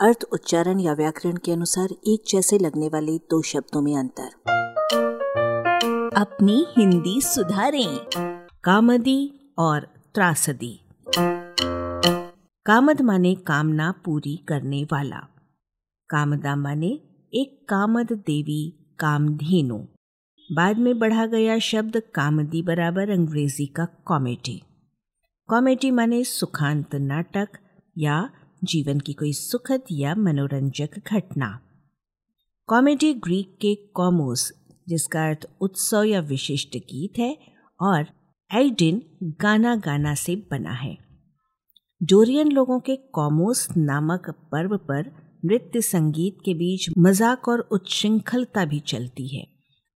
अर्थ, उच्चारण या व्याकरण के अनुसार एक जैसे लगने वाले दो शब्दों में अंतर। अपनी हिंदी सुधारें। कामदी और त्रासदी। कामद माने कामना पूरी करने वाला। कामदा माने एक कामद देवी, कामधेनु। बाद में बढ़ा गया शब्द कामदी बराबर अंग्रेज़ी का कॉमेडी। कॉमेडी माने सुखांत नाटक या जीवन की कोई सुखद या मनोरंजक घटना। कॉमेडी ग्रीक के कॉमोस, जिसका अर्थ उत्सव या विशिष्ट गीत है, और एडिन गाना गाना से बना है। डोरियन लोगों के कॉमोस नामक पर्व पर नृत्य संगीत के बीच मज़ाक और उच्छृंखलता भी चलती है।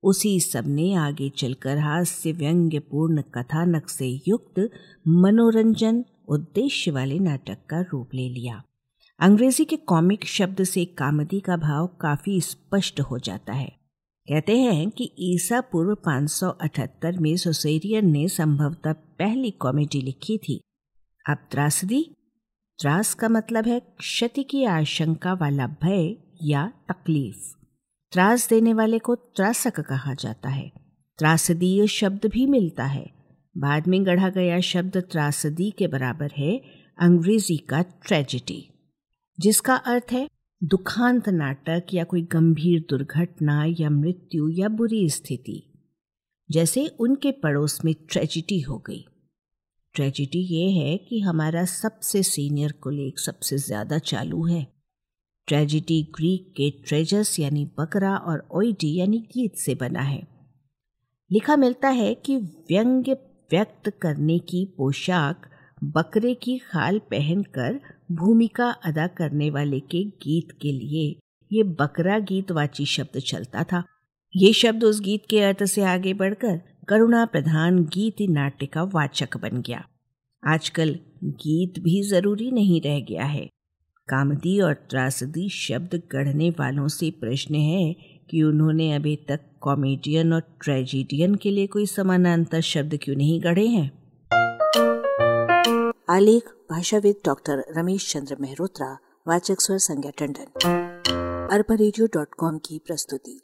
उसी सबने आगे चलकर हास्य व्यंग्यपूर्ण कथानक से युक्त मनोरंजन उद्देश्य वाले नाटक का रूप ले लिया। अंग्रेज़ी के कॉमिक शब्द से कामदी का भाव काफ़ी स्पष्ट हो जाता है। कहते हैं कि ईसा पूर्व 578 में सोसेरियन ने संभवतः पहली कॉमेडी लिखी थी। अब त्रासदी? त्रास का मतलब है क्षति की आशंका वाला भय या तकलीफ़। त्रास देने वाले को त्रासक कहा जाता है। त्रासदीय शब्द भी मिलता है। बाद में गढ़ा गया शब्द त्रासदी के बराबर है अंग्रेज़ी का ट्रेजिडी जिसका अर्थ है दुखांत नाटक या कोई गंभीर दुर्घटना या मृत्यु या बुरी स्थिति, जैसे उनके पड़ोस में ट्रेजिडी हो गई। ट्रेजिडी ये है कि हमारा सबसे सीनियर कुलीग सबसे ज़्यादा चालू है। ट्रेजिडी ग्रीक के ट्रेजस यानी बकरा और ओइडी यानी गीत से बना है। लिखा मिलता है कि व्यंग्य व्यक्त करने की पोशाक बकरे की खाल पहनकर भूमिका अदा करने वाले के गीत के लिए ये बकरा गीतवाची शब्द चलता था। ये शब्द उस गीत के अर्थ से आगे बढ़कर करुणा प्रधान गीत नाट्य का वाचक बन गया। आजकल गीत भी ज़रूरी नहीं रह गया है। कामदी और त्रासदी शब्द गढ़ने वालों से प्रश्न है कि उन्होंने अभी तक कॉमेडियन और ट्रेजिडियन के लिए कोई समानांतर शब्द क्यों नहीं गढ़े हैं? आलेख, भाषाविद डॉक्टर रमेश चंद्र मेहरोत्रा, वाचक स्वर संज्ञा टंडन। अरबा की प्रस्तुति।